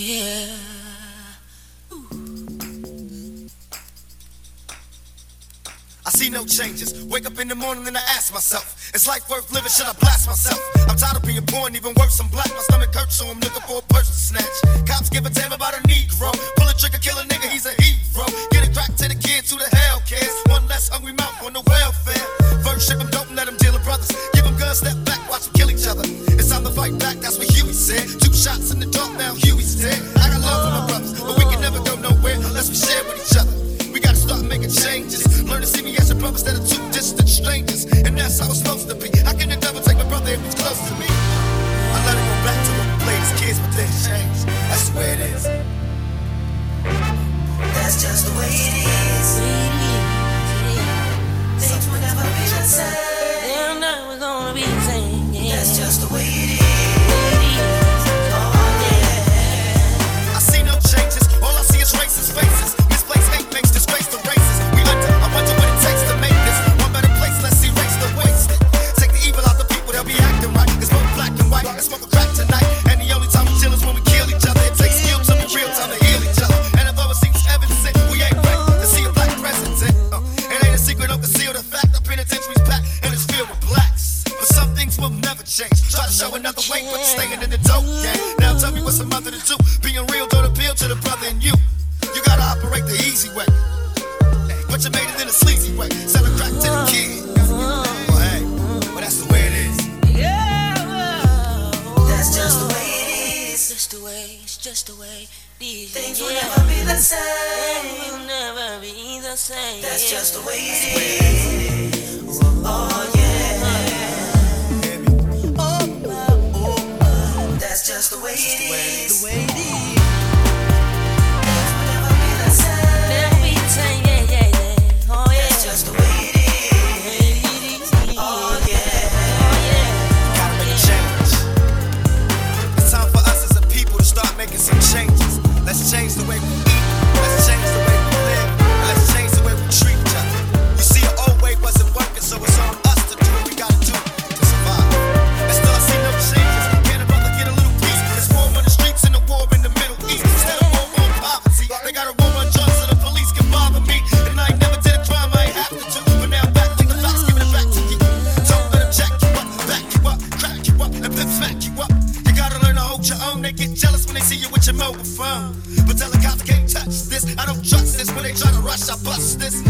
Yeah. I see no changes. Wake up in the morning and I ask myself, is life worth living? Should I blast myself? I'm tired of being poor and even worse, I'm black. My stomach hurts, so I'm looking for a purse to snatch. Cops give a damn about a Negro. Pull a trigger, kill a nigga, he's a hero. Get it crack to the kids who the hell cares. One less hungry mouth on the welfare. First ship them, don't let them deal with brothers. Give them guns, step back, watch them kill each other. It's time to fight back, that's what Huey said. Two shots in the dark, now Huey's dead. I got love for my brothers, but we can never go nowhere unless we share with each other. We gotta start making changes. Learn to see me as a brother instead of two distant strangers. And that's how it's supposed to be. How can devil take my brother if he's close to me? Change. Try to show another way, but you're staying in the dope game. Now tell me what's a mother to do. Being real don't appeal to the brother in you. You gotta operate the easy way. But you made it in a sleazy way. Selling crack to the kids. Well, hey, well, that's the way it is. Yeah. That's just the way it is. Just the way, it's just the way these Things will yeah. never be the same. will never be the same. That's just the way it is. they get jealous when they see you with your mobile phone. But tell can't touch this. I don't trust this. When they try to rush, I bust this.